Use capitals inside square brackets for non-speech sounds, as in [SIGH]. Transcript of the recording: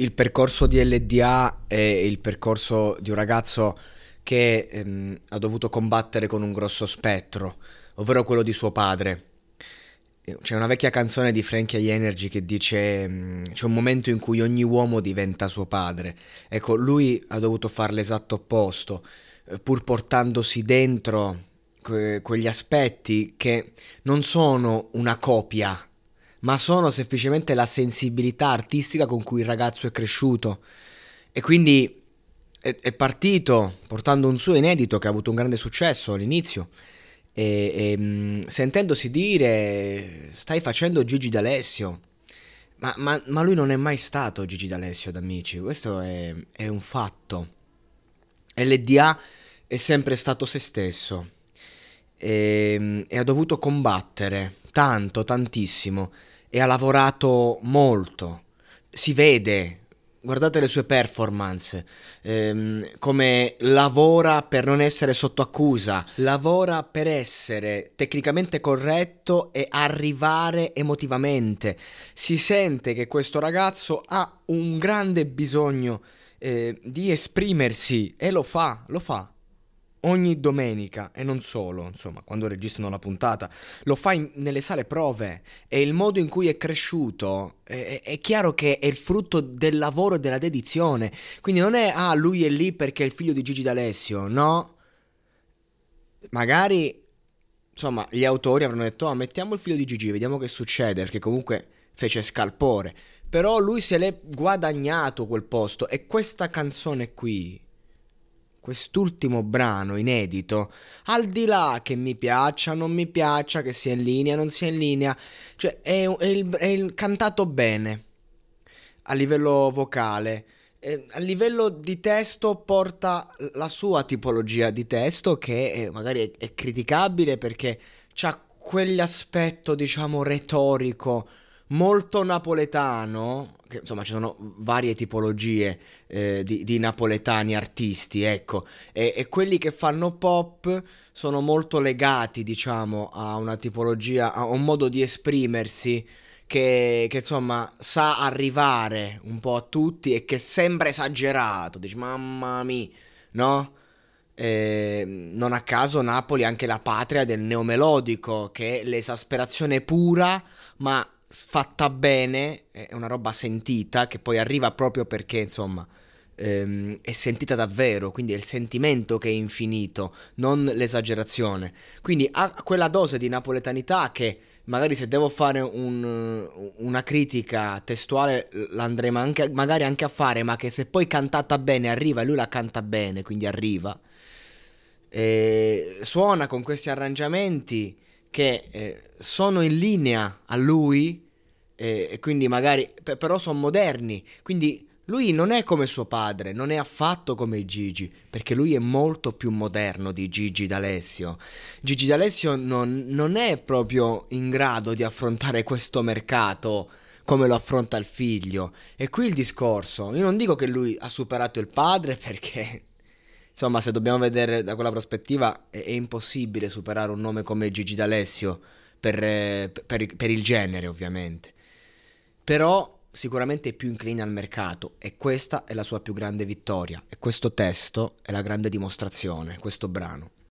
Il percorso di LDA è il percorso di un ragazzo che ehm, ha dovuto combattere con un grosso spettro, ovvero quello di suo padre. C'è una vecchia canzone di Frankie Energy che dice mm, c'è un momento in cui ogni uomo diventa suo padre. Ecco, lui ha dovuto fare l'esatto opposto, eh, pur portandosi dentro que- quegli aspetti che non sono una copia ma sono semplicemente la sensibilità artistica con cui il ragazzo è cresciuto. E quindi è, è partito portando un suo inedito che ha avuto un grande successo all'inizio. E, e mm, sentendosi dire stai facendo Gigi D'Alessio ma, ma, ma, lui non è mai stato Gigi D'Alessio d'amici questo è, è un fatto LDA è sempre stato se stesso e, e ha dovuto combattere tanto, tantissimo e ha lavorato molto. Si vede, guardate le sue performance, ehm, come lavora per non essere sotto accusa, lavora per essere tecnicamente corretto e arrivare emotivamente. Si sente che questo ragazzo ha un grande bisogno eh, di esprimersi e lo fa, lo fa ogni domenica e non solo, insomma, quando registrano la puntata, lo fa in, nelle sale prove e il modo in cui è cresciuto è, è, chiaro che è il frutto del lavoro e della dedizione. Quindi non è ah, lui è lì perché è il figlio di Gigi D'Alessio, no? Magari insomma, gli autori avranno detto "Ah, mettiamo il figlio di Gigi, vediamo che succede", perché comunque fece scalpore. Però lui se l'è guadagnato quel posto e questa canzone qui quest'ultimo brano inedito, al di là che mi piaccia, non mi piaccia, che sia in linea, non sia in linea, cioè è, è, il, è il cantato bene a livello vocale. A livello di testo porta la sua tipologia di testo che magari è, è criticabile perché ha quell'aspetto diciamo retorico molto napoletano insomma ci sono varie tipologie eh, di, di, napoletani artisti, ecco, e, e, quelli che fanno pop sono molto legati, diciamo, a una tipologia, a un modo di esprimersi che, che insomma sa arrivare un po' a tutti e che sembra esagerato, dici mamma mia, no? Eh, non a caso Napoli è anche la patria del neomelodico, che è l'esasperazione pura, ma fatta bene, è una roba sentita che poi arriva proprio perché insomma ehm, è sentita davvero, quindi è il sentimento che è infinito, non l'esagerazione. Quindi ha quella dose di napoletanità che magari se devo fare un, una critica testuale l'andremo anche, magari anche a fare, ma che se poi cantata bene arriva e lui la canta bene, quindi arriva. E suona con questi arrangiamenti che eh, sono in linea a lui eh, e quindi magari p- però sono moderni quindi lui non è come suo padre, non è affatto come Gigi, perché lui è molto più moderno di Gigi D'Alessio. Gigi D'Alessio non, non è proprio in grado di affrontare questo mercato come lo affronta il figlio. E qui il discorso. Io non dico che lui ha superato il padre [LAUGHS] perché insomma, se dobbiamo vedere da quella prospettiva, è, è impossibile superare un nome come Gigi D'Alessio per, eh, per, per il genere, ovviamente. Però sicuramente è più incline al mercato e questa è la sua più grande vittoria e questo testo è la grande dimostrazione, questo brano.